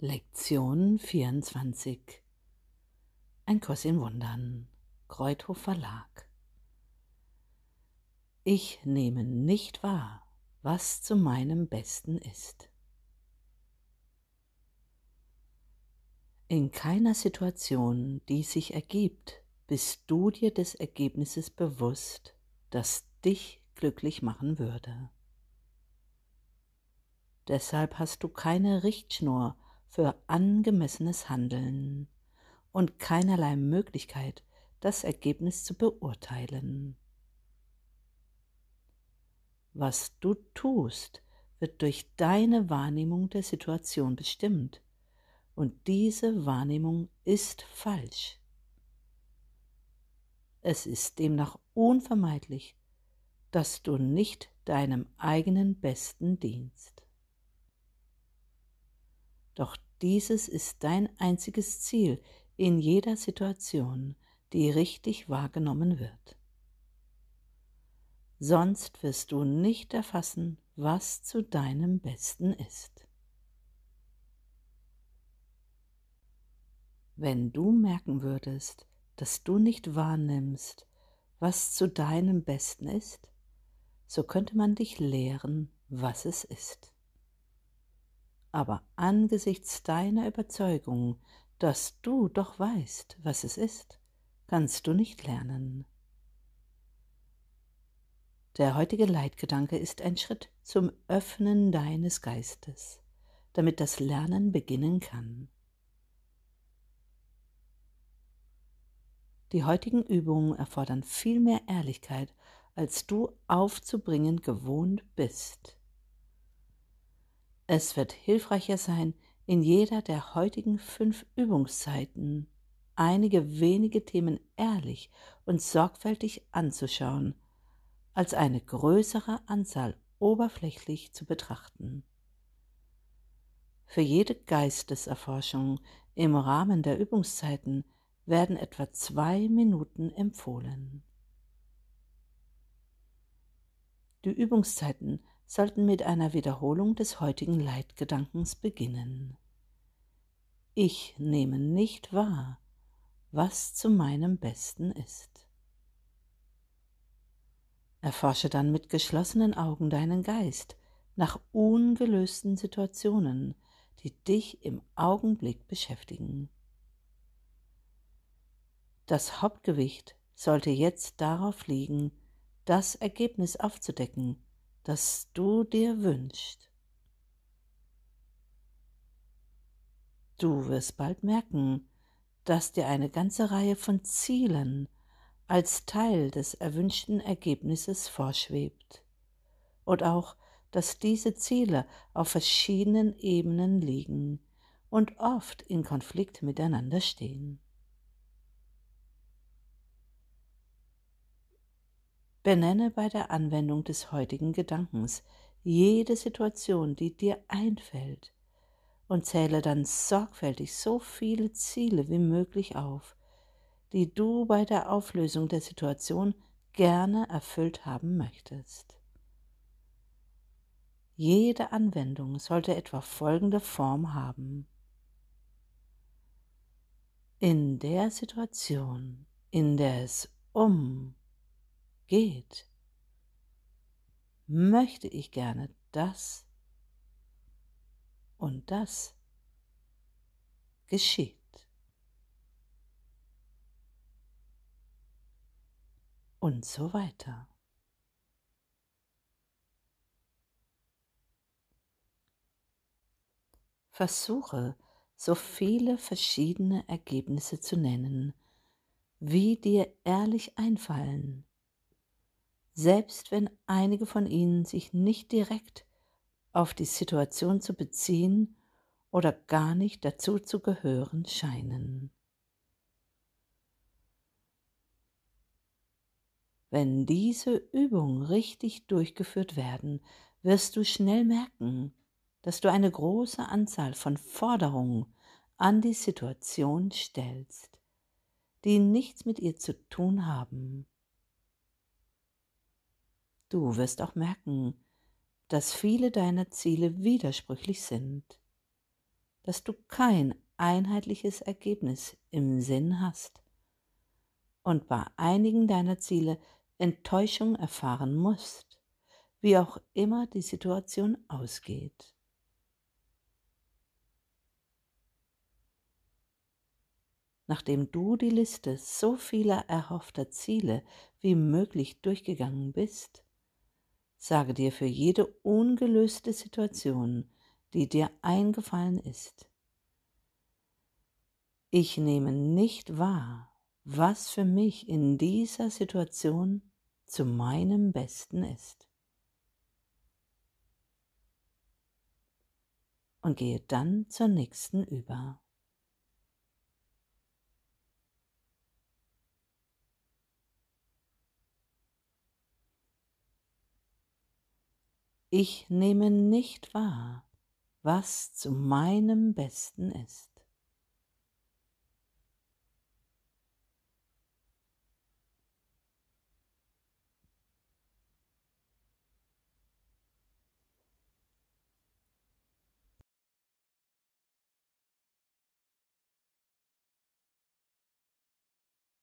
Lektion 24 Ein Kurs in Wundern Kreuthof Verlag Ich nehme nicht wahr, was zu meinem Besten ist. In keiner Situation, die sich ergibt, bist du dir des Ergebnisses bewusst, das dich glücklich machen würde. Deshalb hast du keine Richtschnur für angemessenes Handeln und keinerlei Möglichkeit, das Ergebnis zu beurteilen. Was du tust, wird durch deine Wahrnehmung der Situation bestimmt, und diese Wahrnehmung ist falsch. Es ist demnach unvermeidlich, dass du nicht deinem eigenen Besten dienst. Doch dieses ist dein einziges Ziel in jeder Situation, die richtig wahrgenommen wird. Sonst wirst du nicht erfassen, was zu deinem Besten ist. Wenn du merken würdest, dass du nicht wahrnimmst, was zu deinem Besten ist, so könnte man dich lehren, was es ist aber angesichts deiner Überzeugung, dass du doch weißt, was es ist, kannst du nicht lernen. Der heutige Leitgedanke ist ein Schritt zum Öffnen deines Geistes, damit das Lernen beginnen kann. Die heutigen Übungen erfordern viel mehr Ehrlichkeit, als du aufzubringen gewohnt bist. Es wird hilfreicher sein, in jeder der heutigen fünf Übungszeiten einige wenige Themen ehrlich und sorgfältig anzuschauen, als eine größere Anzahl oberflächlich zu betrachten. Für jede Geisteserforschung im Rahmen der Übungszeiten werden etwa zwei Minuten empfohlen. Die Übungszeiten sollten mit einer Wiederholung des heutigen Leitgedankens beginnen. Ich nehme nicht wahr, was zu meinem Besten ist. Erforsche dann mit geschlossenen Augen deinen Geist nach ungelösten Situationen, die dich im Augenblick beschäftigen. Das Hauptgewicht sollte jetzt darauf liegen, das Ergebnis aufzudecken, das du dir wünschst. Du wirst bald merken, dass dir eine ganze Reihe von Zielen als Teil des erwünschten Ergebnisses vorschwebt und auch, dass diese Ziele auf verschiedenen Ebenen liegen und oft in Konflikt miteinander stehen. Benenne bei der Anwendung des heutigen Gedankens jede Situation, die dir einfällt, und zähle dann sorgfältig so viele Ziele wie möglich auf, die du bei der Auflösung der Situation gerne erfüllt haben möchtest. Jede Anwendung sollte etwa folgende Form haben. In der Situation, in der es um geht, möchte ich gerne das und das geschieht. Und so weiter. Versuche, so viele verschiedene Ergebnisse zu nennen, wie dir ehrlich einfallen selbst wenn einige von ihnen sich nicht direkt auf die Situation zu beziehen oder gar nicht dazu zu gehören scheinen. Wenn diese Übungen richtig durchgeführt werden, wirst du schnell merken, dass du eine große Anzahl von Forderungen an die Situation stellst, die nichts mit ihr zu tun haben. Du wirst auch merken, dass viele deiner Ziele widersprüchlich sind. dass du kein einheitliches Ergebnis im Sinn hast und bei einigen deiner Ziele Enttäuschung erfahren musst, wie auch immer die Situation ausgeht. Nachdem du die Liste so vieler erhoffter Ziele wie möglich durchgegangen bist, sage dir für jede ungelöste Situation, die dir eingefallen ist, ich nehme nicht wahr, was für mich in dieser Situation zu meinem Besten ist. Und gehe dann zur nächsten über. Ich nehme nicht wahr, was zu meinem Besten ist.